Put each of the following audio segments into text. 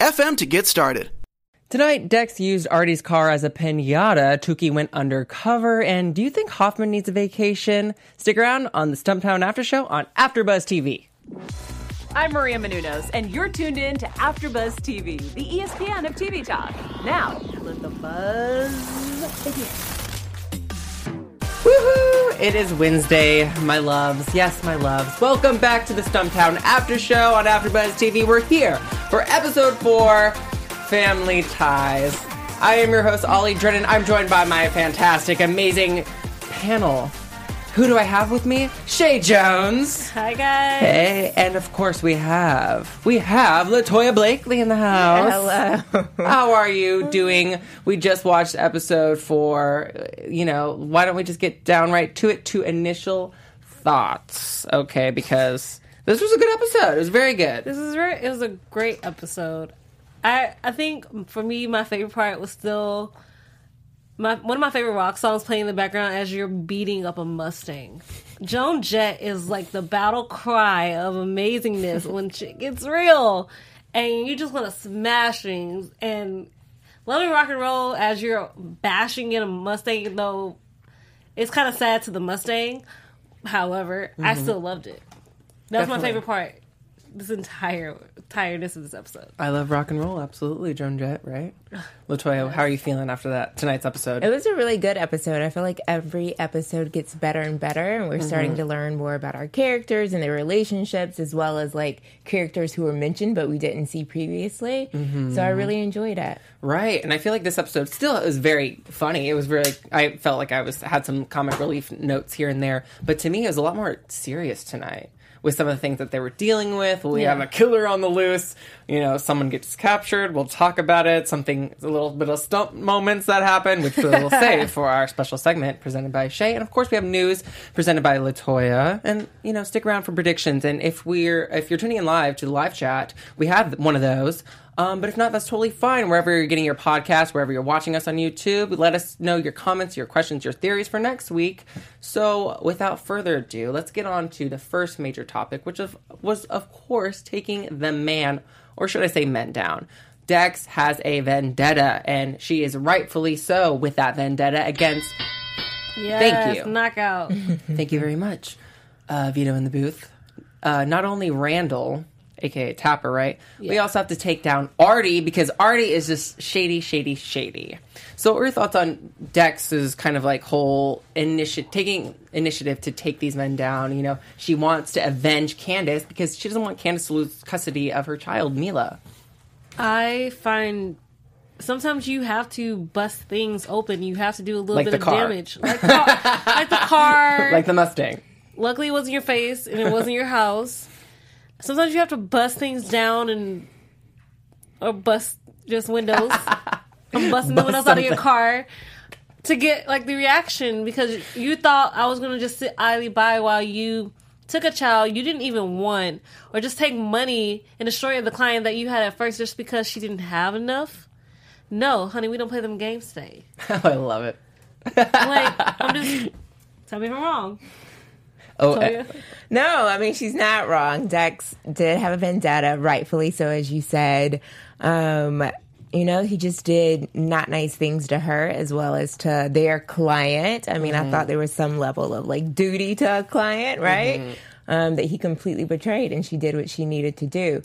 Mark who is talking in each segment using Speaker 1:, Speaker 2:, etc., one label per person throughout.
Speaker 1: anchor.fm to get started.
Speaker 2: Tonight, Dex used Artie's car as a pinata. Tookie went undercover. And do you think Hoffman needs a vacation? Stick around on the Stumptown After Show on AfterBuzz TV.
Speaker 3: I'm Maria Menounos, and you're tuned in to AfterBuzz TV, the ESPN of TV talk. Now, let the buzz begin.
Speaker 2: Woohoo! It is Wednesday, my loves. Yes, my loves. Welcome back to the Stumptown After Show on AfterBuzz TV. We're here for episode four, Family Ties. I am your host, Ollie Drennan. I'm joined by my fantastic, amazing panel. Who do I have with me? Shay Jones.
Speaker 3: Hi, guys.
Speaker 2: Hey, and of course we have we have Latoya Blakely in the house.
Speaker 4: Hello.
Speaker 2: How are you doing? We just watched episode four. You know, why don't we just get down right to it to initial thoughts? Okay, because this was a good episode. It was very good.
Speaker 4: This is very. It was a great episode. I I think for me, my favorite part was still my one of my favorite rock songs playing in the background as you're beating up a Mustang. Joan Jett is like the battle cry of amazingness when shit gets real, and you just want to smash things. And loving rock and roll as you're bashing in a Mustang, though it's kind of sad to the Mustang. However, I mm-hmm. still loved it. That was my favorite part. This entire tiredness of this episode.
Speaker 2: I love rock and roll, absolutely, Joan Jett, right? Latoya, how are you feeling after that tonight's episode?
Speaker 5: It was a really good episode. I feel like every episode gets better and better, and we're starting mm-hmm. to learn more about our characters and their relationships, as well as like characters who were mentioned but we didn't see previously. So I mm-hmm. really enjoyed it.
Speaker 2: Right, and I feel like this episode still is very funny. It was really, I felt like I was had some comic relief notes here and there, but to me, it was a lot more serious tonight with some of the things that they were dealing with. We have a killer on the loose. You know, someone gets captured. We'll talk about it. Something, a little bit of stump moments that happen, which we'll save for our special segment presented by Shay. And of course, we have news presented by Latoya. And you know, stick around for predictions. And if we're, if you're tuning in live to the live chat, we have one of those. Um, but if not, that's totally fine. Wherever you're getting your podcast, wherever you're watching us on YouTube, let us know your comments, your questions, your theories for next week. So, without further ado, let's get on to the first major topic, which of, was, of course, taking the man, or should I say, men down. Dex has a vendetta, and she is rightfully so with that vendetta against.
Speaker 4: Yes,
Speaker 2: you.
Speaker 4: Knockout.
Speaker 2: Thank you very much, uh, Vito in the booth. Uh, not only Randall, aka Tapper, right? We also have to take down Artie because Artie is just shady, shady, shady. So, what are your thoughts on Dex's kind of like whole initiative, taking initiative to take these men down? You know, she wants to avenge Candace because she doesn't want Candace to lose custody of her child, Mila.
Speaker 4: I find sometimes you have to bust things open. You have to do a little
Speaker 2: Like
Speaker 4: bit of
Speaker 2: car.
Speaker 4: damage, like, car, like the car.
Speaker 2: Like the Mustang.
Speaker 4: Luckily, it wasn't your face and it wasn't your house. Sometimes you have to bust things down and or bust just windows. I'm busting the
Speaker 2: Bust
Speaker 4: windows out of your car to get like the reaction because you thought I was gonna just sit idly by while you took a child you didn't even want, or just take money and destroy the client that you had at first just because she didn't have enough. No, honey, we don't play them games today.
Speaker 2: I love it.
Speaker 4: Like I'm just tell me if I'm wrong.
Speaker 2: Oh,
Speaker 4: Toya?
Speaker 5: No, I mean she's not wrong. Dex did have a vendetta, rightfully so, as you said. Um, you know, he just did not nice things to her as well as to their client. I mean, I thought there was some level of like duty to a client, right? Um, that he completely betrayed, and she did what she needed to do,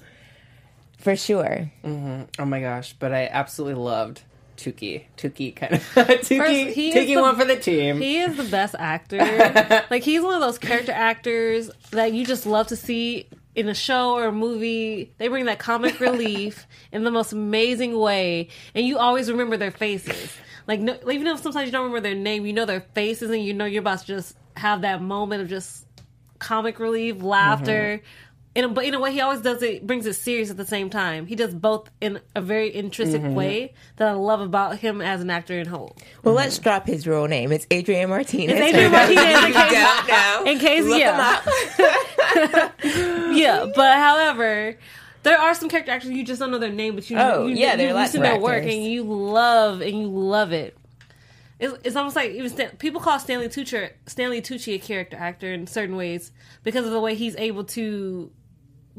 Speaker 5: for sure. Mm-hmm.
Speaker 2: Oh my gosh, but I absolutely loved Tookie. Tookie kind of Tookie.
Speaker 4: he is
Speaker 2: Tookie
Speaker 4: the-
Speaker 2: one for the team.
Speaker 4: He is the best actor. like he's one of those character actors that you just love to see in a show or a movie. They bring that comic relief in the most amazing way, and you always remember their faces. Like no, even if sometimes you don't remember their name, you know their faces, and you know you're about to just have that moment of just comic relief, laughter. Mm-hmm. In a, but in a way, he always does it, brings it serious at the same time. He does both in a very intrinsic mm-hmm. way that I love about him as an actor in whole.
Speaker 5: Well, let's mm-hmm. drop his real name. It's Adrian Martinez.
Speaker 4: It's Adrian Martinez, in case-
Speaker 5: don't know,
Speaker 4: in case-
Speaker 5: look
Speaker 4: yeah.
Speaker 5: him up.
Speaker 4: Yeah, but however, there are some character actors you just don't know their name, but you
Speaker 5: Oh,
Speaker 4: you,
Speaker 5: yeah,
Speaker 4: you,
Speaker 5: there are
Speaker 4: you
Speaker 5: lots
Speaker 4: listen to their work and you love and you love it. It's, it's almost like even Stan, people call Stanley Tucci Stanley Tucci a character actor in certain ways because of the way he's able to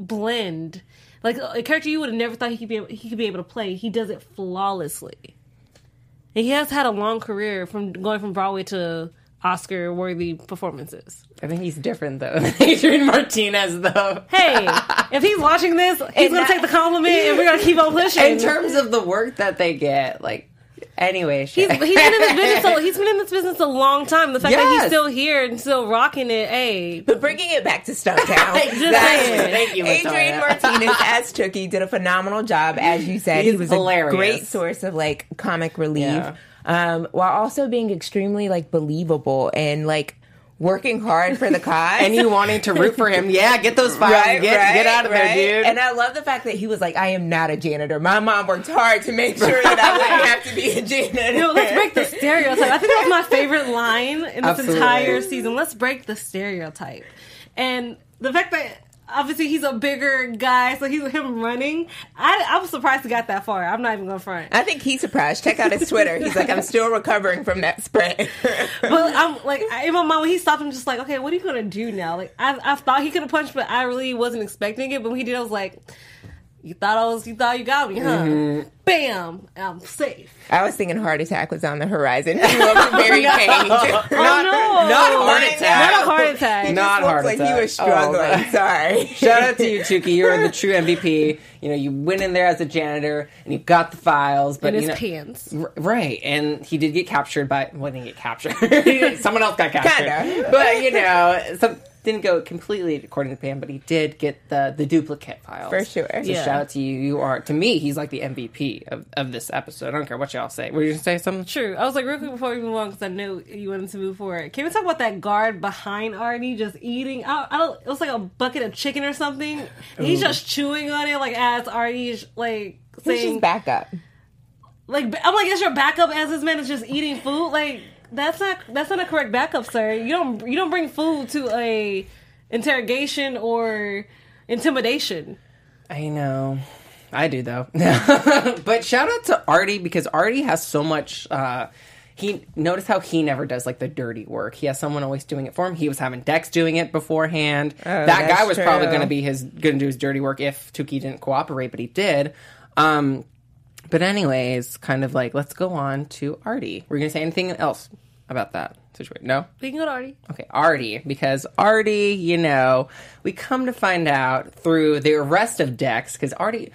Speaker 4: blend. Like a character you would have never thought he could be able, he could be able to play. He does it flawlessly. And he has had a long career from going from Broadway to Oscar worthy performances.
Speaker 2: I think he's different though. than Adrian Martinez though.
Speaker 4: Hey, if he's watching this, he's gonna
Speaker 5: that-
Speaker 4: take the compliment, and we're gonna keep on pushing.
Speaker 2: In terms of the work that they get, like anyway,
Speaker 4: he's, he's been in this business. So, he's been in this business a long time. The fact that he's still here and still rocking it, hey,
Speaker 5: But bringing it back to Stumptown,
Speaker 4: saying.
Speaker 2: Thank you,
Speaker 5: Adrian Martinez as Tookie did a phenomenal job, as you said.
Speaker 2: He's
Speaker 5: he was
Speaker 2: hilarious.
Speaker 5: a great source of like comic relief,
Speaker 2: Yeah.
Speaker 5: um, while also being extremely like believable and like working hard for the cause.
Speaker 2: and you wanting to root for him. Yeah, get those files.
Speaker 5: Right,
Speaker 2: get,
Speaker 5: right,
Speaker 2: get out of
Speaker 5: right.
Speaker 2: there, dude.
Speaker 5: And I love the fact that he was like, "I am not a janitor. My mom worked hard to make sure that I wouldn't have to be a janitor."
Speaker 4: No, let's break the stereotype. I think that was my favorite line in this
Speaker 2: Absolutely.
Speaker 4: entire season. Let's break the stereotype, and the fact that. Obviously, he's a bigger guy, so he's him running. I, was surprised he got that far. I'm not even to front.
Speaker 5: I think he's surprised. Check out his Twitter. He's like, "I'm still recovering from that sprint."
Speaker 4: But I'm like in my mind when he stopped, I'm just like, okay, what are you gonna do now? Like I, I thought he could have punched, but I really wasn't expecting it. But when he did, I was like, you thought I was, you thought you got me, huh? Mm-hmm. Bam, I'm safe.
Speaker 5: I was thinking heart attack was on the horizon. He looked very pained.
Speaker 4: Oh no,
Speaker 2: not oh,
Speaker 5: heart
Speaker 2: attack.
Speaker 4: not a heart attack.
Speaker 5: He
Speaker 2: Not
Speaker 5: just looked
Speaker 2: heart
Speaker 5: like he
Speaker 2: attack.
Speaker 5: was struggling.
Speaker 2: Oh,
Speaker 5: Sorry.
Speaker 2: Shout out to you, Tookie. You're the true MVP. You know, you went in there as a janitor and you got the files, but
Speaker 4: in
Speaker 2: you
Speaker 4: his
Speaker 2: know,
Speaker 4: pants.
Speaker 2: R- Right, and he did get captured by. Well, he didn't get captured. Someone else got captured.
Speaker 5: Kinda.
Speaker 2: But you know, some didn't go completely according to plan, but he did get the the duplicate files
Speaker 5: For sure.
Speaker 2: So
Speaker 4: Yeah.
Speaker 2: shout out to you. You are to me, he's like the MVP of, of this episode. I don't care what y'all say. Were you gonna say something?
Speaker 4: True. I was like, real quick before we move on, because I knew you wanted to move forward. Can we talk about that guard behind Artie just eating? I, I don't. It was like a bucket of chicken or something. He's just chewing on it, like as Artie's like saying,
Speaker 5: back up.
Speaker 4: like I'm like, is your backup as this man is just eating food? Like that's not that's not a correct backup, sir. You don't you don't bring food to a interrogation or intimidation.
Speaker 2: I know. I do though. but shout out to Artie because Artie has so much uh he notice how he never does like the dirty work. He has someone always doing it for him. He was having Dex doing it beforehand. that guy was probably going to be his going to do his dirty work if Tookie didn't cooperate, but he did. Um but anyways, kind of like let's go on to Artie. We're to say anything else about that situation? No?
Speaker 4: We can go to Artie.
Speaker 2: Okay, Artie, because Artie, you know, we come to find out through the arrest of Dex, because Artie,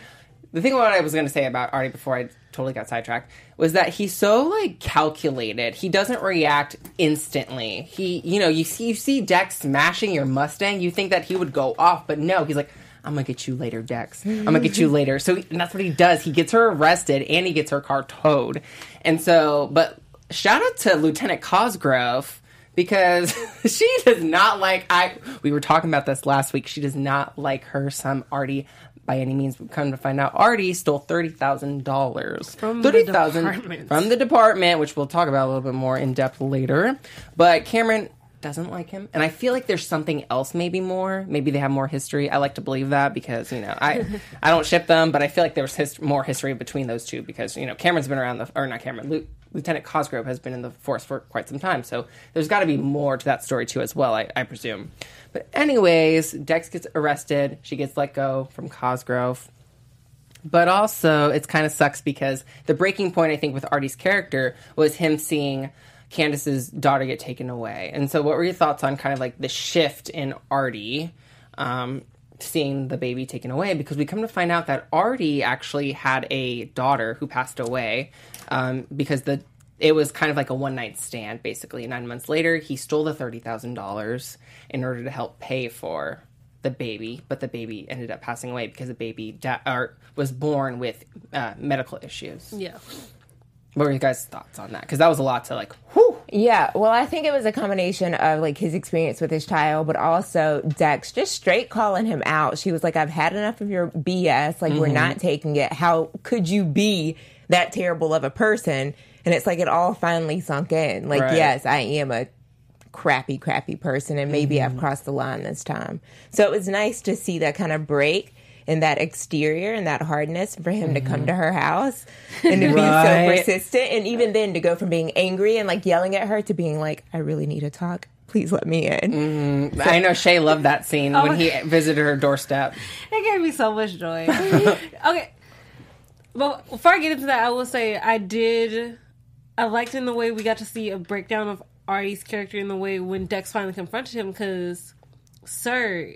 Speaker 2: the thing what I was to say about Artie before I totally got sidetracked was that he's so like calculated. He doesn't react instantly. He, you know, you see you see Dex smashing your Mustang, you think that he would go off, but no, he's like. I'm gonna get you later, Dex. I'm gonna get you later. So and that's what he does. He gets her arrested and he gets her car towed. And so, but shout out to Lieutenant Cosgrove because she does not like I we were talking about this last week. She does not like her some Artie by any means. We come to find out Artie stole thirty thousand dollars
Speaker 4: From the department.
Speaker 2: from the department, which we'll talk about a little bit more in depth later. But Camryn doesn't like him, and I feel like there's something else, maybe more. Maybe they have more history. I like to believe that because you know I I don't ship them, but I feel like there's his, more history between those two because you know Camryn's been around the or not Camryn. Lieutenant Cosgrove has been in the force for quite some time, so there's got to be more to that story too, as well. I, I presume. But anyways, Dex gets arrested. She gets let go from Cosgrove but also it's kind of sucks because the breaking point I think with Artie's character was him seeing Candace's daughter get taken away. And so what were your thoughts on kind of like the shift in Artie? Um, seeing the baby taken away because we come to find out that Artie actually had a daughter who passed away um, because the it was kind of like a one night stand basically. Nine months later, he stole the thirty thousand dollars in order to help pay for the baby, but the baby ended up passing away because the baby da- was born with uh, medical issues.
Speaker 4: Yeah.
Speaker 2: What were you guys' thoughts on that? Because that was a lot to like. Whew.
Speaker 5: Yeah, well, I think it was a combination of like his experience with his child, but also Dex just straight calling him out. She was like, I've had enough of your BS. Like, we're not mm-hmm. taking it. How could you be that terrible of a person? And it's like it all finally sunk in. Like,
Speaker 2: Right.
Speaker 5: yes, I am a crappy, crappy person, and maybe I've mm-hmm. crossed the line this time. So it was nice to see that kind of break in that exterior and that hardness for him to come mm-hmm. to her house and to be so persistent. And even then to go from being angry and like yelling at her to being like, I really need to talk. Please let me in. Mm-hmm.
Speaker 2: I know Shay loved that scene
Speaker 4: Oh
Speaker 2: when he visited her doorstep.
Speaker 4: It gave me so much joy. okay. But before I get into that, I will say I did. I liked in the way we got to see a breakdown of Artie's character in the way when Dex finally confronted him because, sir,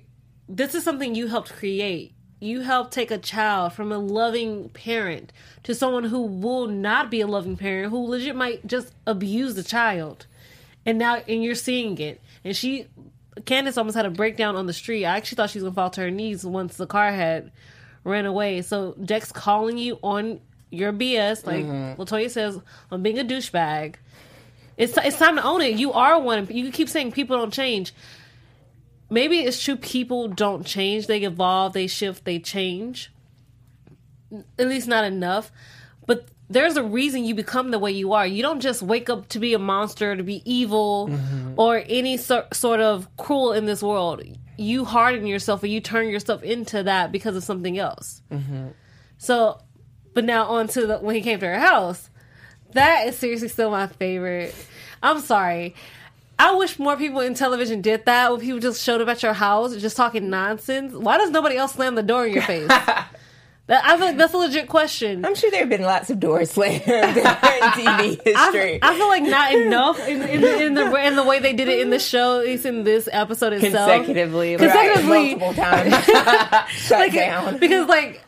Speaker 4: this is something you helped create. You help take a child from a loving parent to someone who will not be a loving parent, who legit might just abuse the child. And now, and you're seeing it. And she, Candace almost had a breakdown on the street. I actually thought she was to fall to her knees once the car had ran away. So Dex calling you on your BS, like mm-hmm. Latoya says, i'm being a douchebag. It's it's time to own it. You are one. You keep saying people don't change. Maybe it's true. People don't change. They evolve. They shift. They change. At least not enough. But there's a reason you become the way you are. You don't just wake up to be a monster, to be evil, mm-hmm. or any so- sort of cruel in this world. You harden yourself, or you turn yourself into that because of something else. Mm-hmm. So, but now on to the when he came to her house. That is seriously still my favorite. I'm sorry. I wish more people in television did that. When people just showed up at your house just talking nonsense. Why does nobody else slam the door in your face? that, I feel like that's a legit question.
Speaker 5: I'm sure there have been lots of doors slammed in TV history.
Speaker 4: I, I feel like not enough in, in, the, in the in the way they did it in the show, at least in this episode itself.
Speaker 2: Consecutively.
Speaker 5: Right,
Speaker 4: consecutively-
Speaker 5: multiple times. Shut
Speaker 4: Like,
Speaker 5: down.
Speaker 4: because like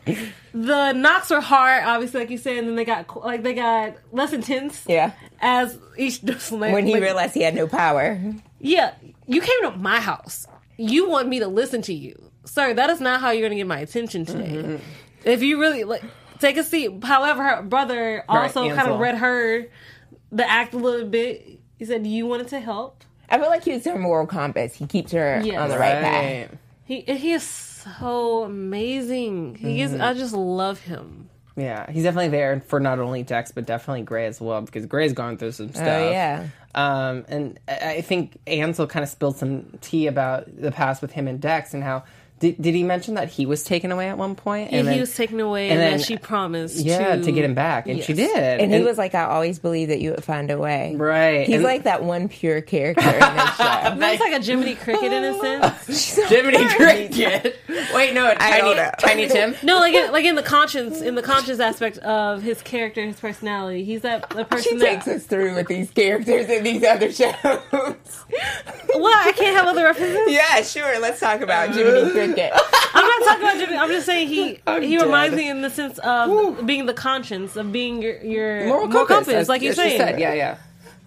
Speaker 4: the knocks were hard, obviously, like you said, and then they got like they got less intense.
Speaker 5: yeah.
Speaker 4: As each slam,
Speaker 5: When he
Speaker 4: like,
Speaker 5: realized he had no power.
Speaker 4: yeah, you came to my house. You want me to listen to you, sir? That is not how you're going to get my attention today.
Speaker 2: Mm-hmm.
Speaker 4: If you really like, take a seat. However, her brother also kind of read her the act a little bit. He said "Do you wanted to help.
Speaker 5: I feel like he's her moral compass. He keeps her
Speaker 4: Yes.
Speaker 5: on the right, path.
Speaker 4: He he is so amazing. He is.
Speaker 2: Mm-hmm.
Speaker 4: I just love him.
Speaker 2: Yeah, he's definitely there for not only Dex but definitely Gray as well because Gray's gone through some stuff.
Speaker 5: Oh, yeah.
Speaker 2: Um, and I I think Ansel kind of spilled some tea about the past with him and Dex and how did, did he mention that he was taken away at one point?
Speaker 4: Yeah,
Speaker 2: And
Speaker 4: he was taken away,
Speaker 2: and
Speaker 4: and,
Speaker 2: then-
Speaker 4: that she promised.
Speaker 2: yeah
Speaker 4: to,
Speaker 2: to get him back, and she did.
Speaker 5: And, he was like, I always believed that you would find a way.
Speaker 2: right.
Speaker 5: He's
Speaker 2: and
Speaker 5: like that one pure character in this show.
Speaker 4: He's like a Jiminy Cricket in a sense.
Speaker 2: Jiminy Cricket. Wait, no,
Speaker 5: I
Speaker 2: Tiny,
Speaker 5: don't know.
Speaker 2: Tiny Tim.
Speaker 4: No, like in, like in the conscience, in the conscious aspect of his character, his personality. He's that the person
Speaker 5: She takes us through with these characters in these other shows.
Speaker 4: What? I can't have other references.
Speaker 5: yeah, sure. Let's talk about Jiminy Cricket.
Speaker 4: I'm not talking about Jimmy. I'm just saying he he
Speaker 2: dead.
Speaker 4: reminds me in the sense of being the conscience of being your your
Speaker 2: Moral
Speaker 4: moral
Speaker 2: compass,
Speaker 4: compass,
Speaker 2: as-
Speaker 4: like you're saying.
Speaker 2: said. Yeah, yeah.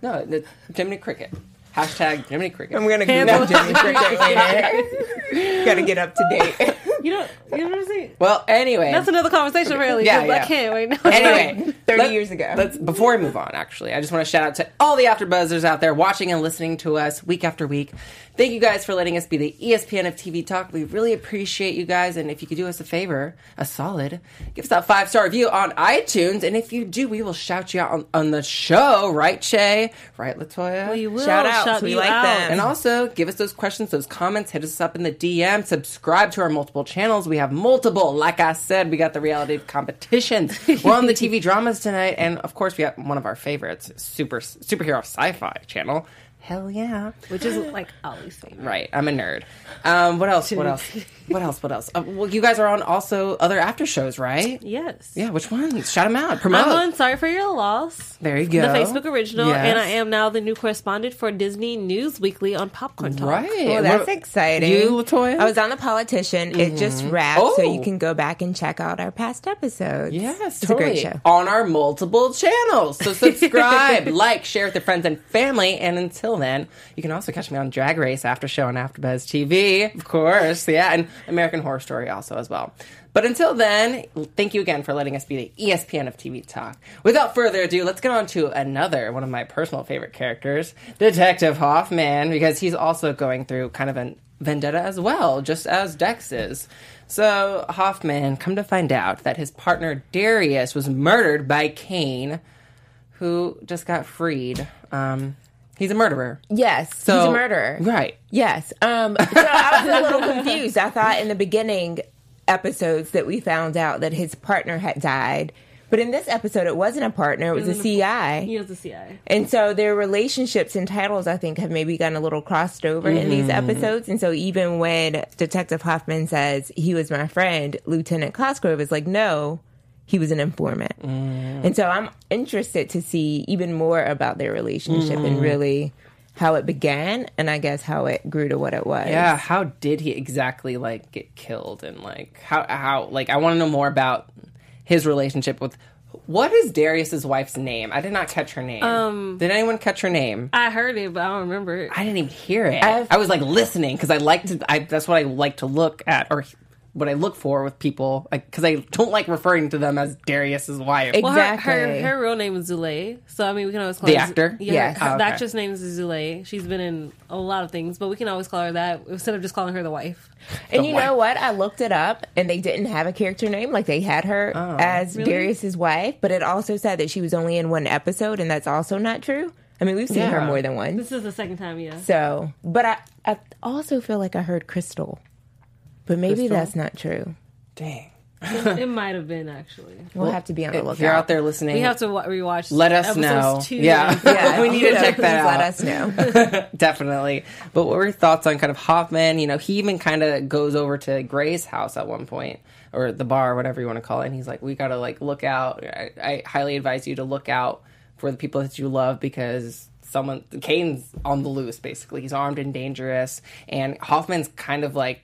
Speaker 2: No, the Jiminy Cricket. Hashtag Jiminy Cricket.
Speaker 5: I'm gonna
Speaker 4: Hands
Speaker 5: Google
Speaker 4: on-
Speaker 5: Jiminy Cricket later. Gotta get up to date.
Speaker 4: You know, you know what I'm saying?
Speaker 2: well, anyway.
Speaker 4: That's another conversation, really.
Speaker 2: Yeah,
Speaker 4: 'cause
Speaker 2: yeah.
Speaker 4: I can't wait now.
Speaker 2: anyway,
Speaker 5: 30
Speaker 2: let-
Speaker 5: years ago.
Speaker 2: Let's before we move on. Actually, I just want to shout out to all the AfterBuzzers out there watching and listening to us week after week. Thank you guys for letting us be the ESPN of TV talk. We really appreciate you guys, and if you could do us a favor, a solid, give us that five star review on iTunes. And if you do, we will shout you out on, on the show, right, Shay? Right, Latoya?
Speaker 4: We will
Speaker 5: Shout outs,
Speaker 4: shout
Speaker 5: we
Speaker 4: you
Speaker 5: like
Speaker 4: out.
Speaker 5: them.
Speaker 2: And also, give us those questions, those comments, hit us up in the DM, subscribe to our multiple channels. We have multiple. Like I said, we got the reality competitions. We're on the TV dramas tonight. And of course, we got one of our favorites, super superhero sci fi channel. Hell yeah.
Speaker 4: which is like Ollie's favorite.
Speaker 2: Right. I'm a nerd. Um, what else? What else? What else? What else? Uh, well, you guys are on also other after shows, right?
Speaker 4: Yes.
Speaker 2: Yeah. Which ones? Shout them out. Promote.
Speaker 4: I'm on Sorry for Your Loss.
Speaker 2: There you go.
Speaker 4: The Facebook original,
Speaker 2: Yes.
Speaker 4: and I am now the new correspondent for Disney News Weekly on Popcorn Talk.
Speaker 2: Right.
Speaker 5: Well, that's
Speaker 2: What-
Speaker 5: exciting.
Speaker 2: You, Latoya?
Speaker 5: I was on The Politician. It just wrapped, so
Speaker 2: Oh.
Speaker 5: you can go back and check out our past episodes.
Speaker 2: Yes,
Speaker 5: it's
Speaker 2: totally.
Speaker 5: a great show.
Speaker 2: On our multiple channels. So subscribe, like, share with your friends and family. And until then, you can also catch me on Drag Race After Show on AfterBuzz TV, of course. Yeah, and American Horror Story also as well. But until then, thank you again for letting us be the ESPN of TV talk. Without further ado, let's get on to another one of my personal favorite characters, Detective Hoffman, because he's also going through kind of a vendetta as well, just as Dex is. So Hoffman, come to find out that his partner Darius was murdered by Kane, who just got freed. Um, he's a murderer.
Speaker 5: Yes, he's a murderer.
Speaker 2: Right.
Speaker 5: Yes. Um, so I was a little confused. I thought in the beginning episodes that we found out that his partner had died. But in this episode, it wasn't a partner, it was a CI.
Speaker 4: He was the CI.
Speaker 5: And so their relationships and titles, I think, have maybe gotten a little crossed over in these episodes. And so even when Detective Hoffman says he was my friend, Lieutenant Cosgrove is like, no, he was an informant. And so I'm interested to see even more about their relationship and really how it began and I guess how it grew to what it was.
Speaker 2: Yeah, how did he exactly like get killed and like how how like I want to know more about his relationship with what is Darius's wife's name? I did not catch her name. Um, did anyone catch her name?
Speaker 4: I heard it, but I don't remember it.
Speaker 2: I didn't even hear it.
Speaker 5: I've-
Speaker 2: I was like listening because I like to. I, that's what I like to look at or what I look for with people because I don't like referring to them as Darius's wife.
Speaker 5: Ex-
Speaker 4: Well, her, her her real name is Zulay, so I mean we can always call
Speaker 2: The
Speaker 4: her Zu-
Speaker 2: actor?
Speaker 4: Yeah,
Speaker 5: Yes.
Speaker 4: her-
Speaker 2: Oh,
Speaker 4: the actress name is Zulay. She's been in a lot of things, but we can always call her that instead of just calling her the wife.
Speaker 5: And you know what? I looked it up and they didn't have a character name. Like they had her oh. as Darius's wife, but it also said that she was only in one episode and that's also not true. I mean, we've seen her more than once.
Speaker 4: This is the second time, yeah.
Speaker 5: So, but I, I also feel like I heard Crystal, but maybe
Speaker 2: Crystal?
Speaker 5: that's not true.
Speaker 2: Dang.
Speaker 4: it might have been actually.
Speaker 5: We'll have to be on the lookout.
Speaker 2: If you're out there listening,
Speaker 4: We have to wa- rewatch.
Speaker 2: let us know.
Speaker 4: Two
Speaker 2: Yeah.
Speaker 5: Yeah,
Speaker 2: We need to check that
Speaker 5: please
Speaker 2: out.
Speaker 5: Let us know.
Speaker 2: definitely. But what were your thoughts on kind of Hoffman? You know, he even kind of goes over to Gray's house at one point, or the bar, whatever you want to call it. And he's like, "We got to like look out. I, I highly advise you to look out for the people that you love because." Someone, Kane's on the loose. Basically, he's armed and dangerous, and Hoffman's kind of like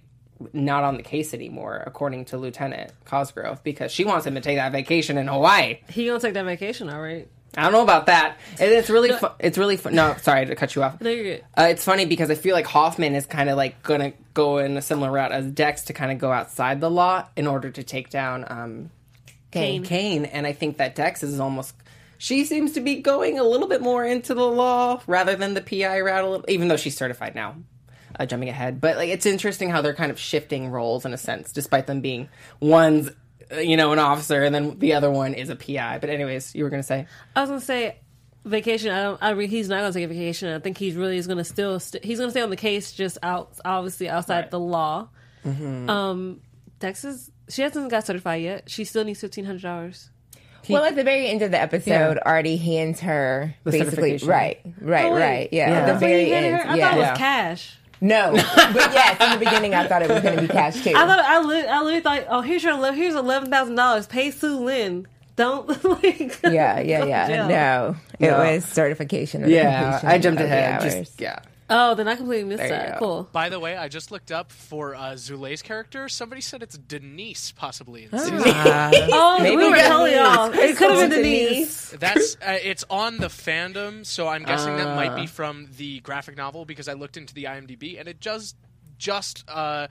Speaker 2: not on the case anymore, according to Lieutenant Cosgrove, because she wants him to take that vacation in Hawaii.
Speaker 4: He gonna take that vacation, all right?
Speaker 2: I don't know about that. And it's really, fu- it's really fun. No, sorry to cut you off.
Speaker 4: No, you're good.
Speaker 2: Uh, it's funny because I feel like Hoffman is kind of like gonna go in a similar route as Dex to kind of go outside the law in order to take down um,
Speaker 4: Kane.
Speaker 2: Kane, and I think that Dex is almost. She seems to be going a little bit more into the law rather than the PI route, a little, even though she's certified now. Uh, jumping ahead, but like it's interesting how they're kind of shifting roles in a sense, despite them being one's uh, you know an officer and then the other one is a PI. But anyways, you were gonna say
Speaker 4: I was gonna say vacation. I don't. I re, he's not gonna take a vacation. I think he's really is gonna still. St- he's gonna stay on the case, just out, obviously outside
Speaker 2: Right.
Speaker 4: the law. Um, Texas. She hasn't got certified yet. She still needs fifteen hundred dollars.
Speaker 5: well, at the very end of the episode, Artie hands her
Speaker 2: The
Speaker 5: basically right, right,
Speaker 4: Oh,
Speaker 5: right. Yeah,
Speaker 2: Yeah.
Speaker 5: at the very end. Her?
Speaker 4: I
Speaker 5: yeah.
Speaker 4: thought it was
Speaker 2: Yeah.
Speaker 4: cash.
Speaker 5: No, but yes, in the beginning, I thought it was going to be cash too.
Speaker 4: I thought I, li- I literally thought, oh, here's your here's eleven thousand dollars. Pay Sue Lin. Don't like.
Speaker 5: yeah, yeah, yeah. No, it
Speaker 2: No.
Speaker 5: was certification.
Speaker 2: Yeah, I jumped ahead. Just yeah.
Speaker 4: Oh, then I completely missed
Speaker 2: There you
Speaker 4: that.
Speaker 2: go.
Speaker 4: Cool.
Speaker 6: By the way, I just looked up for uh, Zulay's character. Somebody said it's Denise, possibly.
Speaker 5: Ah.
Speaker 6: In
Speaker 4: Oh,
Speaker 5: Maybe
Speaker 4: we were
Speaker 5: Denise.
Speaker 4: totally off. It could have been
Speaker 5: Denise.
Speaker 4: Denise.
Speaker 6: That's uh, it's on the fandom, so I'm guessing that might
Speaker 2: Ah.
Speaker 6: be from the graphic novel because I looked into the IMDb and it just just uh,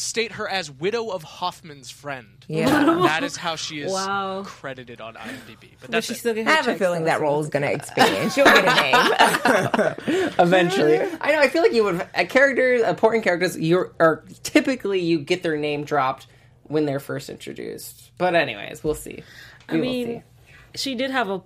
Speaker 6: state her as widow of Hoffman's friend.
Speaker 5: Yeah.
Speaker 6: that is how she is
Speaker 4: Wow.
Speaker 6: credited on IMDb. But
Speaker 4: But
Speaker 6: that's
Speaker 4: she still get her
Speaker 5: I have a feeling that role is going to expand. She'll get a name.
Speaker 2: Eventually, I know. I feel like you would a character, important characters. You are typically you get their name dropped when they're first introduced. But anyways, we'll see.
Speaker 4: I
Speaker 2: We will
Speaker 4: mean,
Speaker 2: see.
Speaker 4: she did have a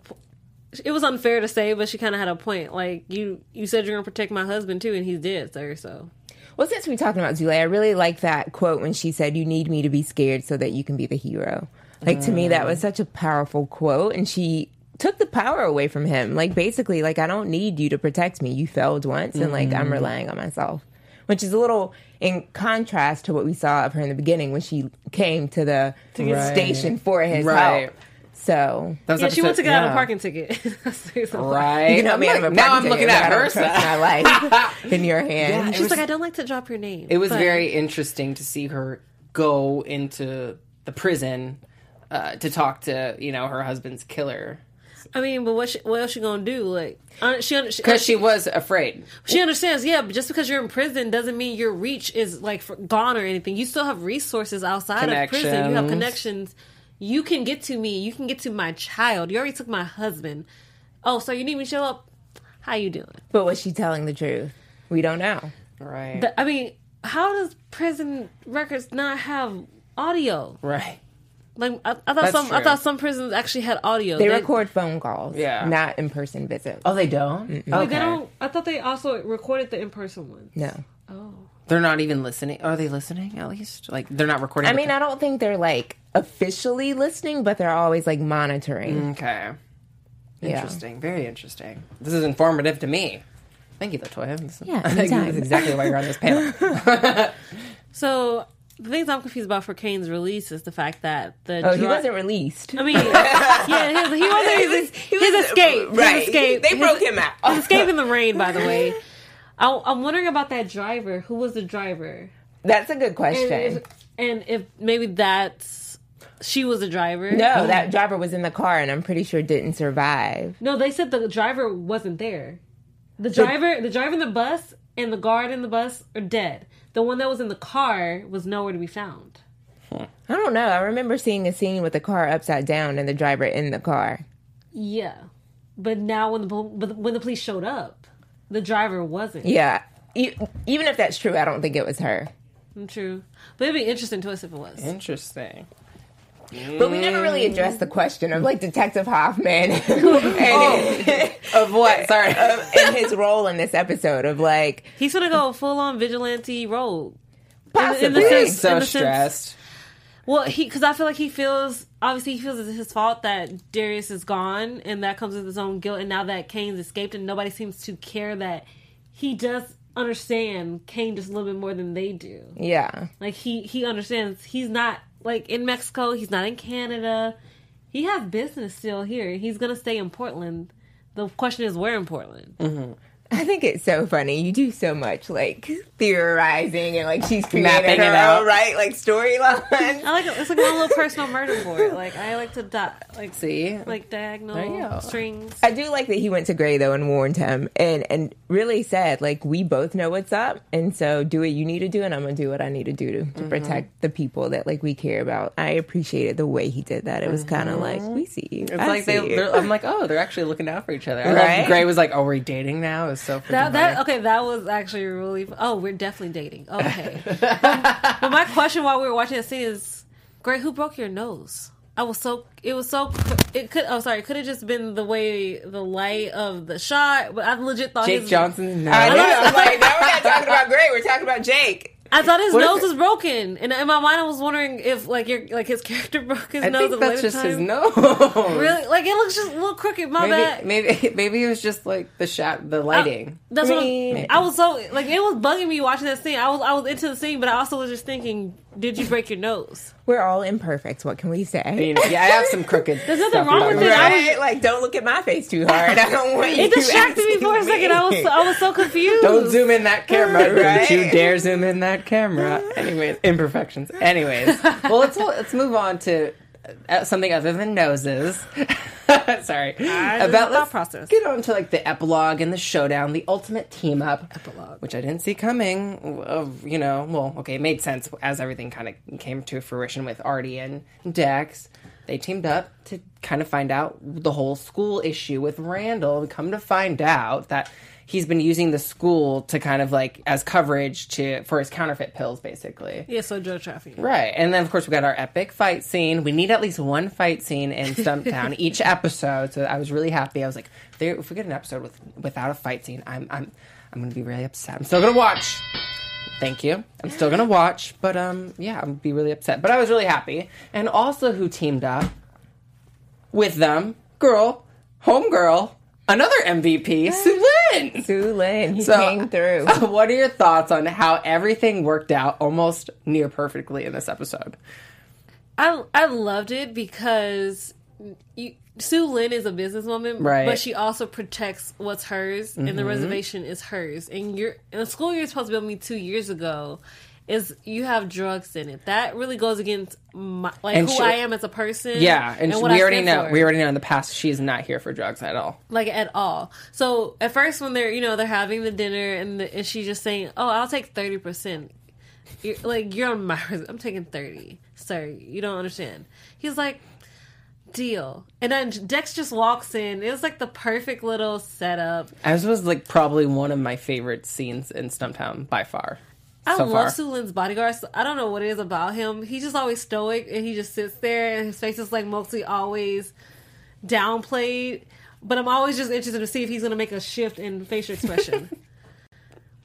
Speaker 4: It was unfair to say, but she kind of had a point. Like you, you said you're gonna protect my husband too, and he's dead, sir. So
Speaker 5: Well, since we're talking about Zulay, I really like that quote when she said, "You need me to be scared so that you can be the hero." Like to me, that was such a powerful quote, and she took the power away from him. Like basically, like I don't need you to protect me. You failed once, and like
Speaker 2: Mm-hmm.
Speaker 5: I'm relying on myself, which is a little in contrast to what we saw of her in the beginning when she came to the
Speaker 2: Right.
Speaker 5: station for his
Speaker 2: Right.
Speaker 5: help. So
Speaker 2: That was
Speaker 4: Yeah, she went to
Speaker 2: episode-
Speaker 4: get out a parking ticket.
Speaker 2: Right.
Speaker 5: you can help me out of a
Speaker 2: now I'm looking at
Speaker 5: but I
Speaker 2: her
Speaker 5: don't trust
Speaker 2: side.
Speaker 5: my life in your hands.
Speaker 4: She's like, I don't like to drop your name.
Speaker 2: It was
Speaker 4: but-
Speaker 2: very interesting to see her go into the prison uh, to talk to you know her husband's killer
Speaker 4: I mean, but what she, what else she gonna do? Like, uh, she she,
Speaker 2: because she was afraid.
Speaker 4: she understands. Yeah, but just because you're in prison doesn't mean your reach is like gone or anything. You still have resources outside of prison. You have
Speaker 2: Connections.
Speaker 4: Connections. You can get to me. You can get to my child. You already took my husband. Oh, so you need me to show up? How you doing?
Speaker 5: But was she telling the truth? We don't know.
Speaker 2: Right.
Speaker 4: The- I mean, how does prison records not have audio?
Speaker 2: right.
Speaker 4: Like I, I thought
Speaker 2: That's
Speaker 4: some I thought some prisons actually had audio.
Speaker 5: They record phone calls,
Speaker 2: Yeah.
Speaker 5: not in person visits.
Speaker 2: Oh, they don't.
Speaker 4: Wait,
Speaker 2: Okay.
Speaker 4: they don't. I thought they also recorded the in person one.
Speaker 5: No. Oh.
Speaker 2: They're not even listening. Are they listening? At least, like they're not recording.
Speaker 5: I
Speaker 2: the-
Speaker 5: mean, I don't think they're like officially listening, but they're always like monitoring.
Speaker 2: okay.
Speaker 5: Yeah.
Speaker 2: Interesting. Very interesting. This is informative to me. Thank you, Latoya. This-
Speaker 5: Yeah, anytime.
Speaker 2: that's exactly why you're on this panel.
Speaker 4: So the things I'm confused about for Kane's release is the fact that the
Speaker 5: Oh, he wasn't released.
Speaker 4: I mean, yeah, his, he wasn't. His, his escape,
Speaker 5: right.
Speaker 4: His escape.
Speaker 5: They
Speaker 4: his-
Speaker 5: broke him out.
Speaker 4: His escape in the rain, by the way. I, I'm wondering about that driver. Who was the driver?
Speaker 5: That's a good
Speaker 4: And
Speaker 5: question.
Speaker 4: if, and if maybe that's she was the driver.
Speaker 5: No, oh. that driver was in the car, and I'm pretty sure didn't survive.
Speaker 4: No, they said the driver wasn't there. The driver, the driver in the bus, and the guard in the bus are dead. The one that was in the car was nowhere to be found.
Speaker 5: I don't know. I remember seeing a scene with the car upside down and the driver in the car.
Speaker 4: Yeah, but now when the but when the police showed up, the driver wasn't.
Speaker 5: Yeah. E- Even if that's true, I don't think it was her.
Speaker 4: Mm, true, but it'd be interesting to us if it was.
Speaker 2: Interesting.
Speaker 5: But we never really addressed the question of like Detective Hoffman and, oh.
Speaker 2: Of what? Sorry.
Speaker 5: and his role in this episode of like
Speaker 4: He's gonna go full on vigilante role.
Speaker 5: possibly.
Speaker 4: in the sense-
Speaker 2: so
Speaker 4: in the sense-
Speaker 2: stressed.
Speaker 4: Well, he because I feel like he feels obviously he feels it's his fault that Darius is gone, and that comes with his own guilt. And now that Kane's escaped, and nobody seems to care that he does understand Kane just a little bit more than they do.
Speaker 5: yeah.
Speaker 4: Like he he understands he's not like in Mexico. He's not in Canada. He has business still here. He's gonna stay in Portland. The question is where in Portland. Mm-hmm.
Speaker 5: I think it's so funny. You do so much like theorizing and like she's creating
Speaker 2: Mapping
Speaker 5: her
Speaker 2: it out.
Speaker 5: own right like storyline.
Speaker 4: I like it. it's like my little personal murder board. Like I like to di- like
Speaker 2: See?
Speaker 4: like diagonal
Speaker 2: There
Speaker 4: strings.
Speaker 5: I do like that he went to Gray though and warned him and and really said like we both know what's up and so do what you need to do and I'm gonna do what I need to do to, to mm-hmm. protect the people that like we care about. I appreciated the way he did that. It was mm-hmm. kind of like we see you.
Speaker 2: It's
Speaker 5: I
Speaker 2: like they,
Speaker 5: see you.
Speaker 2: they're, I'm like, oh, they're actually looking out for each other. I
Speaker 5: Right?
Speaker 2: Gray was like, oh, we're we dating now. It's so freaking
Speaker 4: That, that okay, that was actually really. Oh, we're definitely dating. Okay, but, but my question while we were watching the scene is, Great, who broke your nose? I was so it was so it could oh sorry it could have just been the way the light of the shot but I legit thought
Speaker 2: Jake
Speaker 4: his,
Speaker 2: Johnson's nose.
Speaker 5: I know. I'm like, now we're not talking about Gray. We're talking about Jake.
Speaker 4: I thought his
Speaker 2: What
Speaker 4: nose was broken and in my mind I was wondering if like your like his character broke his
Speaker 2: I
Speaker 4: nose
Speaker 2: think that's just
Speaker 4: time.
Speaker 2: his nose.
Speaker 4: Really, like it looks just a little crooked. My bad.
Speaker 2: Maybe, maybe, maybe it was just like the shot, the lighting.
Speaker 4: That's
Speaker 5: I
Speaker 4: what I'm, I was so like it was bugging me watching that scene. I was I was into the scene, but I also was just thinking, did you break your nose?
Speaker 5: We're all imperfect. What can we say?
Speaker 2: You know, yeah, I have some crooked.
Speaker 4: There's nothing
Speaker 2: stuff
Speaker 4: wrong with
Speaker 2: me.
Speaker 4: it. I
Speaker 5: Right? Like, don't look at my face too hard. I don't want you.
Speaker 4: To see it distracted me for a second. I was so, I was so confused.
Speaker 2: Don't zoom in that camera.
Speaker 5: Right?
Speaker 2: Don't you dare zoom in that camera. Anyways, imperfections. Anyways, well, let's let's move on to Uh, something other than noses. Sorry.
Speaker 4: I
Speaker 2: About
Speaker 4: thought process.
Speaker 2: get on to like the epilogue and the showdown, the ultimate team up, epilogue, which I didn't see coming. Of you know, well, okay, it made sense as everything kind of came to fruition with Artie and Dex. They teamed up to kind of find out the whole school issue with Randall. We come to find out that he's been using the school to kind of like as coverage to for his counterfeit pills, basically.
Speaker 4: Yeah, so drug trafficking.
Speaker 2: Right. And then, of course, we got our epic fight scene. We need at least one fight scene in Stumptown each episode. So I was really happy. I was like, if, there, if we get an episode with without a fight scene, I'm I'm I'm going to be really upset. I'm still going to watch. Thank you. I'm still going to watch, but um yeah, I'm be really upset. But I was really happy. And also who teamed up with them? Girl, homegirl, another MVP, Sue Lin.
Speaker 5: Sue Lin, he
Speaker 2: So-
Speaker 5: came through.
Speaker 2: what are your thoughts on how everything worked out almost near perfectly in this episode?
Speaker 4: I I loved it because you, Sue Lin is a businesswoman,
Speaker 2: Right. Mm-hmm.
Speaker 4: But she also protects what's hers, and the reservation is hers. And you're in the school you're supposed to build me two years ago. Is you have drugs in it that really goes against my, like
Speaker 2: And
Speaker 4: who
Speaker 2: she-
Speaker 4: I am as a person.
Speaker 2: Yeah, and,
Speaker 4: what
Speaker 2: we
Speaker 4: I
Speaker 2: already know
Speaker 4: for.
Speaker 2: we already know in the past she's not here for drugs at all.
Speaker 4: like at all. So at first, when they're you know they're having the dinner and, the, and she's just saying, "Oh, I'll take thirty percent." Like you're on my, I'm taking thirty. Sorry, you don't understand. He's like, deal. And then Dex just walks in. It was like the perfect little setup.
Speaker 2: As was like probably one of my favorite scenes in Stumptown by far.
Speaker 4: I
Speaker 2: so
Speaker 4: love
Speaker 2: far.
Speaker 4: Sue Lin's bodyguard. So I don't know what it is about him. He's just always stoic and he just sits there and his face is like mostly always downplayed. But I'm always just interested to see if he's going to make a shift in facial expression.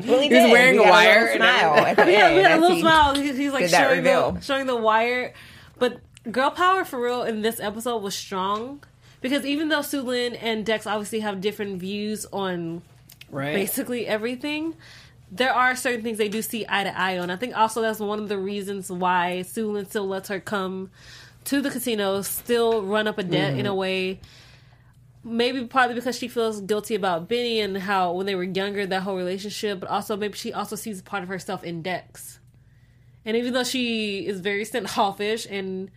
Speaker 5: Well, he
Speaker 2: He was
Speaker 5: did.
Speaker 2: wearing
Speaker 5: He
Speaker 2: a
Speaker 5: got
Speaker 2: wire
Speaker 5: little
Speaker 2: and
Speaker 5: smile at the
Speaker 4: yeah, we had a little
Speaker 5: he-
Speaker 4: smile. He- He's like showing the, showing the wire. But girl power for real in this episode was strong because even though Sue Lin and Dex obviously have different views on
Speaker 2: right.
Speaker 4: basically everything, there are certain things they do see eye to eye on. I think also that's one of the reasons why Sue Lin still lets her come to the casino, still run up a debt in a mm-hmm. way. Maybe partly because she feels guilty about Benny and how when they were younger that whole relationship, but also maybe she also sees part of herself in Dex. And even though she is very standoffish and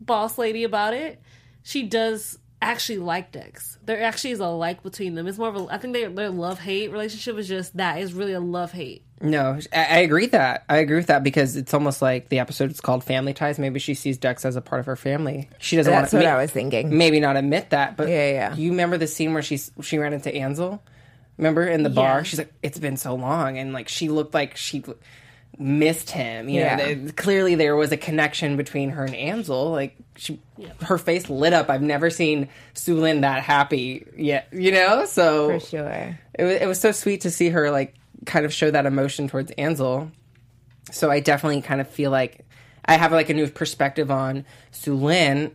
Speaker 4: boss lady about it, she does actually like Dex. There actually is a like between them. It's more of a I think their their love hate relationship is just that. It's really a love hate.
Speaker 2: No, I, I agree with that. I agree with that because it's almost like the episode is called Family Ties. Maybe she sees Dex as a part of her family. She doesn't
Speaker 5: That's
Speaker 2: want
Speaker 5: what
Speaker 2: to.
Speaker 5: I was thinking.
Speaker 2: Maybe not admit that, but
Speaker 5: Yeah, yeah.
Speaker 2: You remember the scene where she she ran into Ansel? Remember in the
Speaker 4: Yeah.
Speaker 2: bar? She's like, "It's been so long," and like she looked like she missed him. You
Speaker 5: Yeah.
Speaker 2: know, They- clearly there was a connection between her and Ansel. Like she, her face lit up. I've never seen Sue Lin that happy yet. You know, so
Speaker 5: For sure.
Speaker 2: it was, it was so sweet to see her like kind of show that emotion towards Ansel. So I definitely kind of feel like I have like a new perspective on Sue Lin,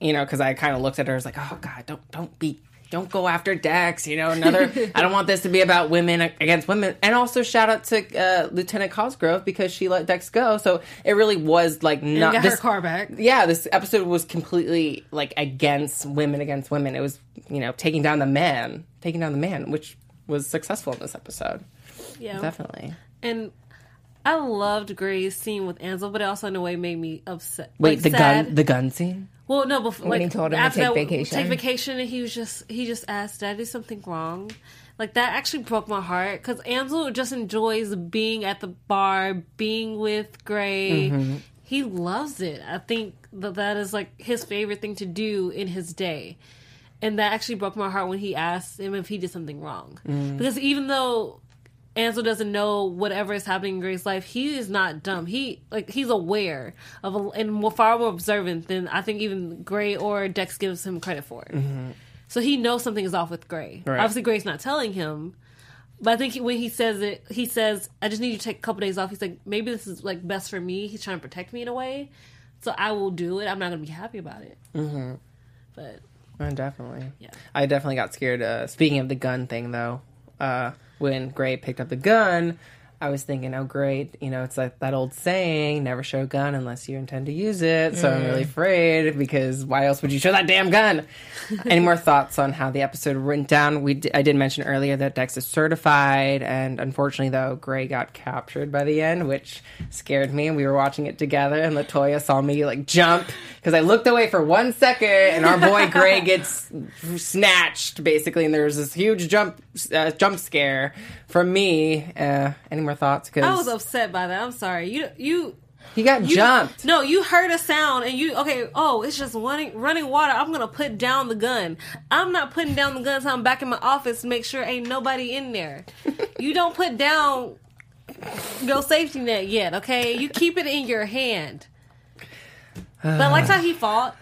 Speaker 2: you know, because I kind of looked at her as like, oh god, don't don't be don't go after Dex, you know. Another, I don't want this to be about women against women. And also shout out to uh, Lieutenant Cosgrove because she let Dex go. So it really was like
Speaker 4: And
Speaker 2: not
Speaker 4: got
Speaker 2: this
Speaker 4: her car back.
Speaker 2: yeah, this episode was completely like against women against women. It was, you know, taking down the man, taking down the man, which was successful in this episode.
Speaker 4: Yeah.
Speaker 2: Definitely.
Speaker 4: And I loved Gray's scene with Ansel, but it also in a way made me upset.
Speaker 2: Wait,
Speaker 4: like,
Speaker 2: the
Speaker 4: sad.
Speaker 2: gun, the gun scene.
Speaker 4: Well, no, before
Speaker 5: When
Speaker 4: like,
Speaker 5: he told him to
Speaker 4: after
Speaker 5: take
Speaker 4: that,
Speaker 5: vacation.
Speaker 4: take vacation, and he was just he just asked, "Did I do something wrong?" Like that actually broke my heart because Ansel just enjoys being at the bar, being with Gray.
Speaker 2: Mm-hmm.
Speaker 4: He loves it. I think that that is like his favorite thing to do in his day, and that actually broke my heart when he asked him if he did something wrong.
Speaker 2: Mm.
Speaker 4: Because even though Ansel doesn't know whatever is happening in Gray's life. He is not dumb. He like he's aware of a, and more, far more observant than I think even Gray or Dex gives him credit for. So he knows something is off with Gray.
Speaker 2: Right.
Speaker 4: Obviously, Gray's not telling him. But I think he, when he says it, he says, "I just need you to take a couple days off." He's like, "Maybe this is like best for me." He's trying to protect me in a way, so I will do it. I'm not going to be happy about it, mm-hmm. but
Speaker 2: Oh, definitely.
Speaker 4: Yeah.
Speaker 2: I definitely got scared. Uh, speaking of the gun thing, though, uh, when Gray picked up the gun, I was thinking, oh, great. You know, it's like that old saying, never show a gun unless you intend to use it. So I'm really afraid because why else would you show that damn gun? Any more thoughts on how the episode went down? We d- I did mention earlier that Dex is certified, and unfortunately, though, Gray got captured by the end, which scared me. And we were watching it together, and Latoya saw me like jump because I looked away for one second, and our boy Gray gets snatched basically, and there was this huge jump uh, jump scare from me. Uh, any more thoughts? Because
Speaker 4: I was upset by that. I'm sorry. You you
Speaker 2: he got
Speaker 4: You,
Speaker 2: jumped.
Speaker 4: No, you heard a sound and you okay. Oh, it's just running running water. I'm gonna put down the gun. I'm not putting down the gun until I'm back in my office to make sure ain't nobody in there. you don't put down your safety net yet. Okay, you keep it in your hand. But I liked how he fought.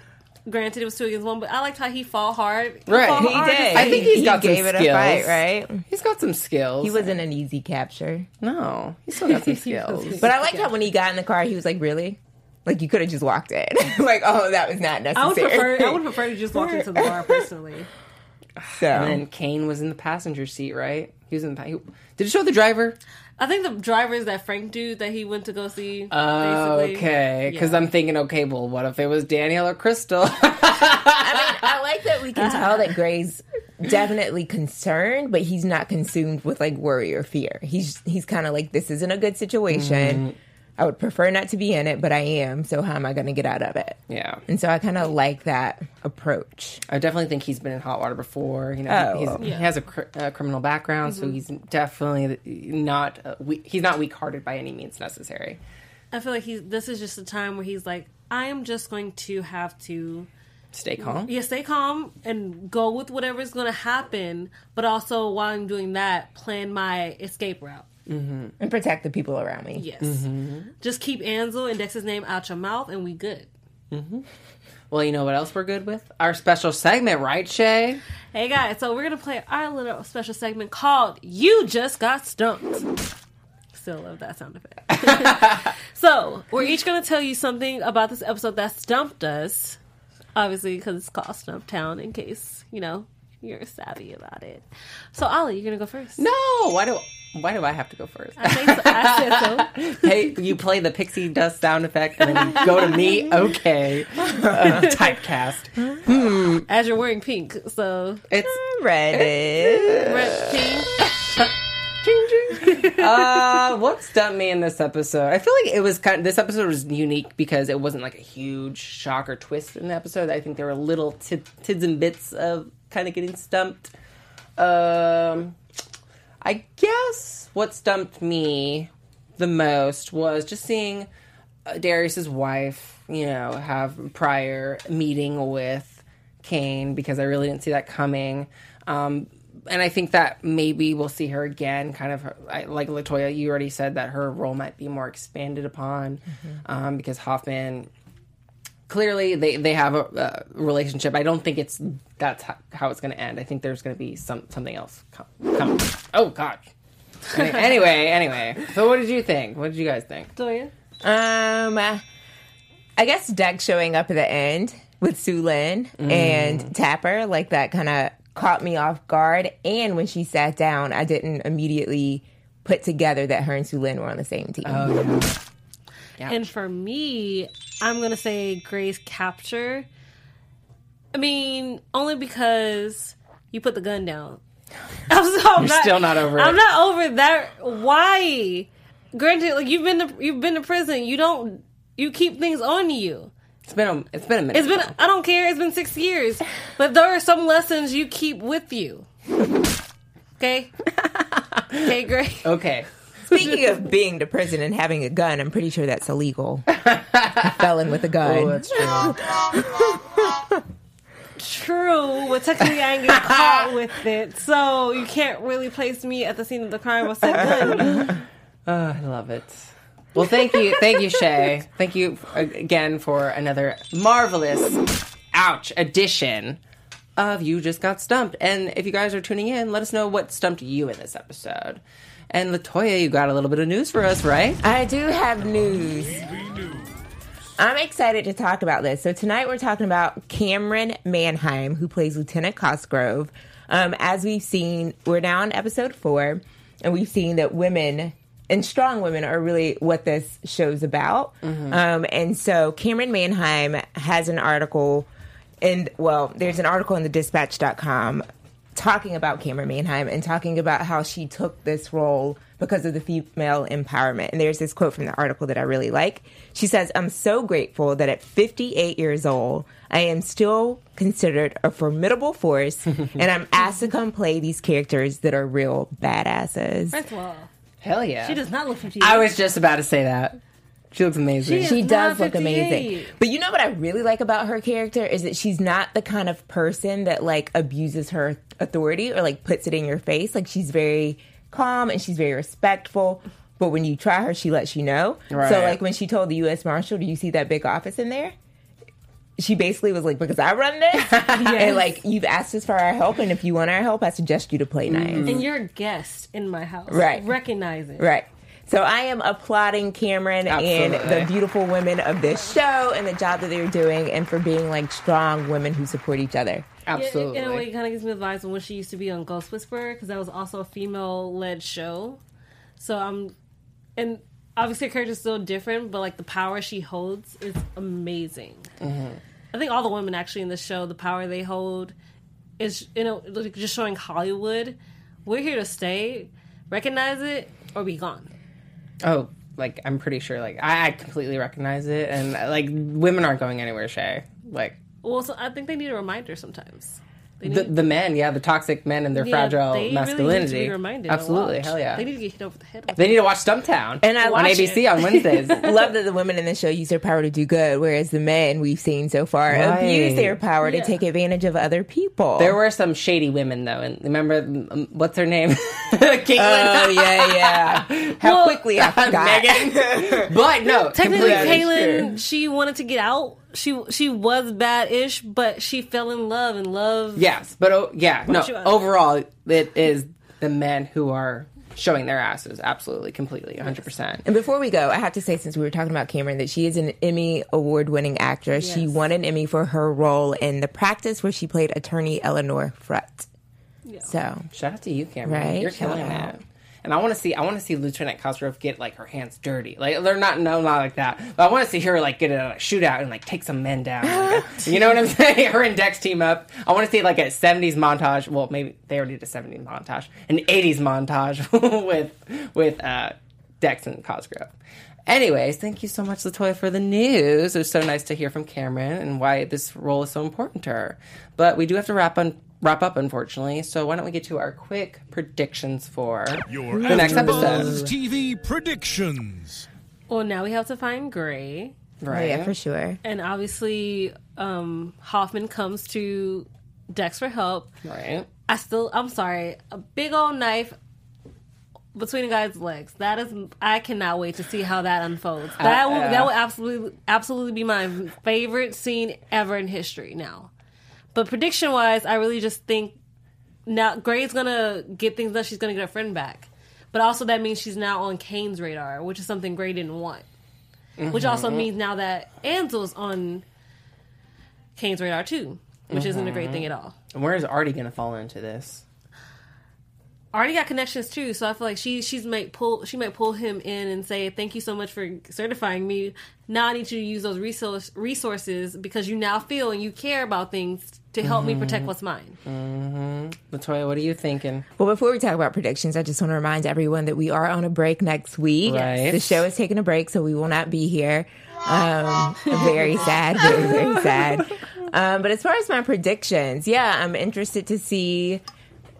Speaker 4: Granted, it was two against one, but I liked how he fought hard. He
Speaker 2: Right.
Speaker 4: fought
Speaker 2: He
Speaker 4: hard
Speaker 5: did.
Speaker 2: I think he's
Speaker 5: he
Speaker 2: got some
Speaker 5: it
Speaker 2: skills.
Speaker 5: a fight, right?
Speaker 2: He's got some skills.
Speaker 5: He wasn't an easy capture.
Speaker 2: No, he still got some skills.
Speaker 5: But I liked how when he got in the car, he was like, "Really? Like you could have just walked in. like, oh, that was not
Speaker 4: I would
Speaker 5: necessary.
Speaker 4: prefer. I would prefer to just walk into the bar personally.
Speaker 5: so,
Speaker 2: And then Kane was in the passenger seat, right? He was in the. pa- He, did it show the driver?
Speaker 4: I think the driver is that Frank dude that he went to go see.
Speaker 2: Oh,
Speaker 4: basically.
Speaker 2: okay. Because
Speaker 4: Yeah.
Speaker 2: I'm thinking, okay, well, what if it was Danielle or Crystal?
Speaker 5: I mean, I like that we can tell that Gray's definitely concerned, but he's not consumed with like worry or fear. He's he's kind of like, this isn't a good situation. Mm-hmm. I would prefer not to be in it, but I am. So how am I going to get out of it?
Speaker 2: yeah.
Speaker 5: And so I kind of like that approach.
Speaker 2: I definitely think he's been in hot water before. You know,
Speaker 5: Oh.
Speaker 2: he's, he has a cr- uh, criminal background, so he's definitely not uh, we- he's not weak-hearted by any means necessary.
Speaker 4: I feel like he's. This is just a time where he's like, I am just going to have to
Speaker 2: Stay calm.
Speaker 4: yeah, stay calm and go with whatever's going to happen, but also while I'm doing that, plan my escape route. Mm-hmm.
Speaker 5: And protect the people around me.
Speaker 4: Yes. Mm-hmm. Just keep Ansel and Dex's name out your mouth, and we good. Mm-hmm.
Speaker 2: Well, you know what else we're good with? Our special segment, right, Shay?
Speaker 4: Hey guys, so we're gonna play our little special segment called "You Just Got Stumped." Still love that sound effect. so we're each gonna tell you something about this episode that stumped us. Obviously, because it's called Stump Town. In case you know you're savvy about it. So Ollie, you're gonna go first.
Speaker 2: No, why do why do I have to go first?
Speaker 4: I, think so. I said so.
Speaker 2: hey, you play the pixie dust sound effect, and then you go to me. Okay, uh, typecast.
Speaker 4: As you're wearing pink, so
Speaker 2: It's
Speaker 5: Reddit.
Speaker 4: red pink.
Speaker 2: uh, what stumped me in this episode? I feel like it was kind. Of, this episode was unique because it wasn't like a huge shock or twist in the episode. I think there were little tid- tids and bits of kind of getting stumped. Um, I guess what stumped me the most was just seeing uh, Darius's wife, you know, have prior meeting with Kane because I really didn't see that coming. Um, and I think that maybe we'll see her again. Kind of her, I, like Latoya, you already said that her role might be more expanded upon um, because Hoffman clearly they, they have a, a relationship. I don't think it's that's how, how it's going to end. I think there's going to be some something else come. come. Oh God. Anyway, anyway. So what did you think? What did you guys think?
Speaker 4: Doya.
Speaker 5: Um, I guess Dex showing up at the end with Sue Lin and Tapper, like that kind of caught me off guard. And when she sat down, I didn't immediately put together that her and Sue Lin were on the same team.
Speaker 4: And for me, I'm gonna say Gray's capture. I mean, only because you put the gun down. I'm, so, I'm
Speaker 2: You're still not over
Speaker 4: I'm
Speaker 2: it.
Speaker 4: not over that. Why? Granted, like you've been to you've been to prison. You don't you keep things on you.
Speaker 2: It's been a it's been a minute.
Speaker 4: It's been I don't care. It's been six years, but there are some lessons you keep with you. Okay. Okay, Gray.
Speaker 2: okay.
Speaker 5: Speaking of being to prison and having a gun, I'm pretty sure that's illegal. a in with a guy.
Speaker 2: Oh, that's true.
Speaker 4: True, but technically I ain't get caught with it, so you can't really place me at the scene of the crime with that gun.
Speaker 2: Oh, I love it. Well, thank you, thank you, Shay. Thank you uh, again for another marvelous, ouch, edition of You Just Got Stumped. And if you guys are tuning in, let us know what stumped you in this episode. And Latoya, you got a little bit of news for us, right?
Speaker 5: I do have news. I'm excited to talk about this. So tonight we're talking about Camryn Manheim, who plays Lieutenant Cosgrove. Um, as we've seen, we're now on episode four, and we've seen that women and strong women are really what this show's about. Um, and so Camryn Manheim has an article, and well, there's an article in the dispatch.com talking about Camryn Manheim and talking about how she took this role because of the female empowerment. And there's this quote from the article that I really like. She says, I'm so grateful that at 58 years old, I am still considered a formidable force and I'm asked to come play these characters that are real badasses.
Speaker 4: First of all,
Speaker 2: Hell yeah.
Speaker 4: she does not look 58.
Speaker 2: I was just about to say that. She looks amazing.
Speaker 4: She
Speaker 5: She does look amazing. But you know what I really like about her character is that she's not the kind of person that like abuses her authority or like puts it in your face. Like she's very calm and she's very respectful. But when you try her, she lets you know.
Speaker 2: Right.
Speaker 5: So like when she told the U.S. Marshal, "Do you see that big office in there?" She basically was like, "Because I run this, and like you've asked us for our help, and if you want our help, I suggest you to play nice."
Speaker 4: and you're a guest in my house.
Speaker 5: Right.
Speaker 4: Recognize it.
Speaker 5: Right. So I am applauding Camryn and the beautiful women of this show and the job that they're doing and for being like strong women who support each other.
Speaker 2: Absolutely.
Speaker 4: In a way, it kind of gives me the vibes of when she used to be on Ghost Whisperer because that was also a female-led show. So I'm, and obviously her character is still different, but like the power she holds is amazing. Mm-hmm. I think all the women actually in the show, the power they hold is you know like just showing Hollywood, we're here to stay, recognize it or be gone.
Speaker 2: Oh, like I'm pretty sure. Like I, completely recognize it, and like women aren't going anywhere, Shay. Like
Speaker 4: Well, so I think they need a reminder sometimes. They
Speaker 2: the, the men, yeah, the toxic men and their
Speaker 4: yeah,
Speaker 2: fragile
Speaker 4: they
Speaker 2: masculinity.
Speaker 4: Really need to be
Speaker 2: Absolutely, hell yeah.
Speaker 4: They need to get hit over the head. with
Speaker 2: They need to watch Stumptown
Speaker 5: And I
Speaker 2: on ABC
Speaker 4: it.
Speaker 2: on Wednesdays.
Speaker 5: Love that the women in the show use their power to do good, whereas the men we've seen so far
Speaker 2: Right.
Speaker 5: abuse their power
Speaker 4: Yeah.
Speaker 5: to take advantage of other people.
Speaker 2: there were some shady women though, and remember um, what's her name? Caitlyn.
Speaker 5: Oh yeah, yeah. How quickly I forgot.
Speaker 2: Megan. but no,
Speaker 4: Technically,
Speaker 2: completely.
Speaker 4: Kaylin, she wanted to get out. She she was bad-ish, but she fell in love and love.
Speaker 2: Yes, but oh, yeah, no. Overall, it is the men who are showing their asses. Absolutely, completely, 100. percent
Speaker 5: And before we go, I have to say, since we were talking about Camryn, that she is an Emmy award winning actress. She won an Emmy for her role in The Practice, where she played attorney Eleanor Frutt. So,
Speaker 2: Shout out to you, Camryn.
Speaker 5: Right?
Speaker 2: You're
Speaker 5: Shout
Speaker 2: killing
Speaker 5: out.
Speaker 2: And I want to see, I want to see Lieutenant Cosgrove get like her hands dirty. Like they're not, no, not like that. But I want to see her like get a like, shootout and like take some men down. Like, you know what I'm saying? Her and Dex team up. I want to see like a 70s montage. Well, maybe they already did a 70s montage, an 80s montage with with uh, Dex and Cosgrove. Anyways, thank you so much, Latoya, for the news. It was so nice to hear from Camryn and why this role is so important to her. But we do have to wrap on wrap up, unfortunately. So why don't we get to our quick predictions for
Speaker 7: Your
Speaker 2: the next
Speaker 7: AfterBuzz
Speaker 2: episode?
Speaker 7: TV predictions.
Speaker 4: Well, now we have to find Gray,
Speaker 5: oh,
Speaker 2: Right.
Speaker 5: yeah, for sure.
Speaker 4: and obviously um, Hoffman comes to Dex for help.
Speaker 2: Right.
Speaker 4: I still, I'm sorry, a big old knife between a guy's legs. That is, I cannot wait to see how that unfolds. That will,
Speaker 2: yeah.
Speaker 4: that will absolutely, absolutely be my favorite scene ever in history. Now, but prediction wise, I really just think now Gray's gonna get things done. She's gonna get her friend back, but also that means she's now on Kane's radar, which is something Gray didn't want. Which also mm-hmm. means now that Ansel's on Kane's radar too, which isn't a great thing at all.
Speaker 2: And where is Artie to fall into this?
Speaker 4: Already got connections too, so I feel like she she's might pull she might pull him in and say thank you so much for certifying me. Now I need you to use those resource resources because you now feel and you care about things to help me protect what's mine.
Speaker 2: Latoya, what are you thinking?
Speaker 5: Well, before we talk about predictions, I just want to remind everyone that we are on a break next week.
Speaker 2: Right.
Speaker 5: The show is taking a break, so we will not be here. Um, very sad, very, very sad. Um, but as far as my predictions, yeah, I'm interested to see,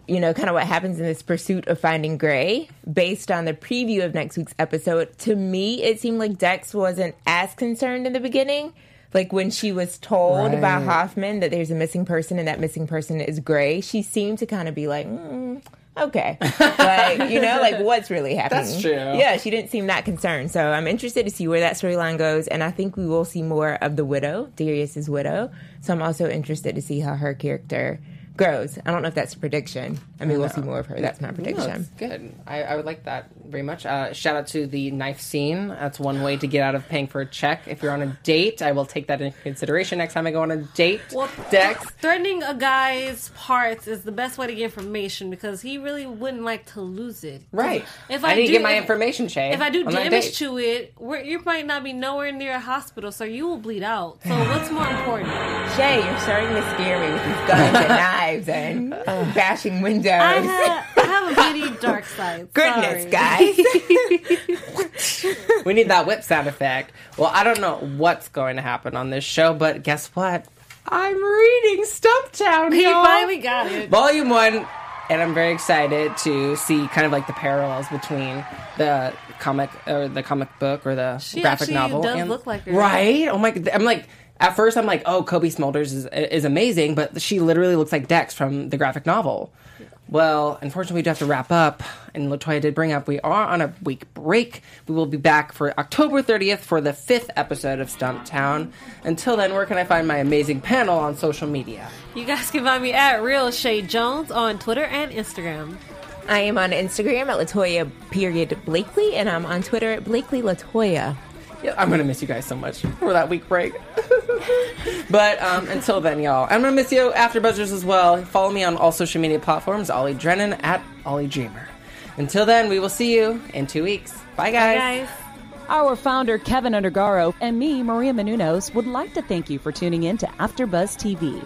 Speaker 5: you know, kind of what happens in this pursuit of finding Gray. Based on the preview of next week's episode, to me, it seemed like Dex wasn't as concerned in the beginning. Like when she was told about
Speaker 2: Right.
Speaker 5: Hoffman that there's a missing person and that missing person is Gray, she seemed to kind of be like, mm, okay. like, you know, like what's really happening?
Speaker 2: That's true.
Speaker 5: Yeah, she didn't seem that concerned. So I'm interested to see where that storyline goes. And I think we will see more of the widow, Darius's widow. So I'm also interested to see how her character grows. I don't know if that's a prediction. I mean, we'll see more of her. That's my
Speaker 2: No,
Speaker 5: prediction.
Speaker 2: that's good. I, I would like that very much. Uh, shout out to the knife scene. That's one way to get out of paying for a check. If you're on a date, I will take that into consideration next time I go on a date.
Speaker 4: Well,
Speaker 2: Dex.
Speaker 4: threatening a guy's parts is the best way to get information because he really wouldn't like to lose it.
Speaker 2: Right.
Speaker 4: If
Speaker 2: I,
Speaker 4: I
Speaker 2: need to
Speaker 4: do-
Speaker 2: get my
Speaker 4: if-
Speaker 2: information, Shay.
Speaker 4: If I do damage to it, where you might not be nowhere near a hospital, so you will bleed out. So what's more important?
Speaker 5: Shay, you're starting to scare me with these guns and knives and bashing windows.
Speaker 4: I have, I have a pretty dark side.
Speaker 5: Goodness,
Speaker 4: Sorry.
Speaker 5: guys.
Speaker 2: we need that whip sound effect. Well, I don't know what's going to happen on this show, but guess what? I'm reading Stumptown.
Speaker 4: He
Speaker 2: y'all.
Speaker 4: finally got it.
Speaker 2: Volume one, and I'm very excited to see kind of like the parallels between the comic or the comic book or the
Speaker 4: She
Speaker 2: graphic novel.
Speaker 4: does
Speaker 2: and-
Speaker 4: look like her.
Speaker 2: right? Oh my! god! I'm like. At first, I'm like, "Oh, Cobie Smulders is is amazing," but she literally looks like Dex from the graphic novel. Well, unfortunately, we do have to wrap up. And Latoya did bring up we are on a week break. We will be back for October 30th for the fifth episode of Stumptown. Until then, where can I find my amazing panel on social media?
Speaker 4: You guys can find me at Real Shay Jones on Twitter and Instagram.
Speaker 5: I am on Instagram at Latoya period Blakely, and I'm on Twitter at Blakely Latoya.
Speaker 2: Yeah, I'm gonna miss you guys so much for that week break. but um, until then, y'all, I'm gonna miss you after Buzzers as well. Follow me on all social media platforms, Ollie Drennan at Ollie Dreamer. Until then, we will see you in two weeks. Bye, guys.
Speaker 4: Guys.
Speaker 8: Our founder, Kevin Undergaro, and me, Maria Menounos, would like to thank you for tuning in to AfterBuzz TV.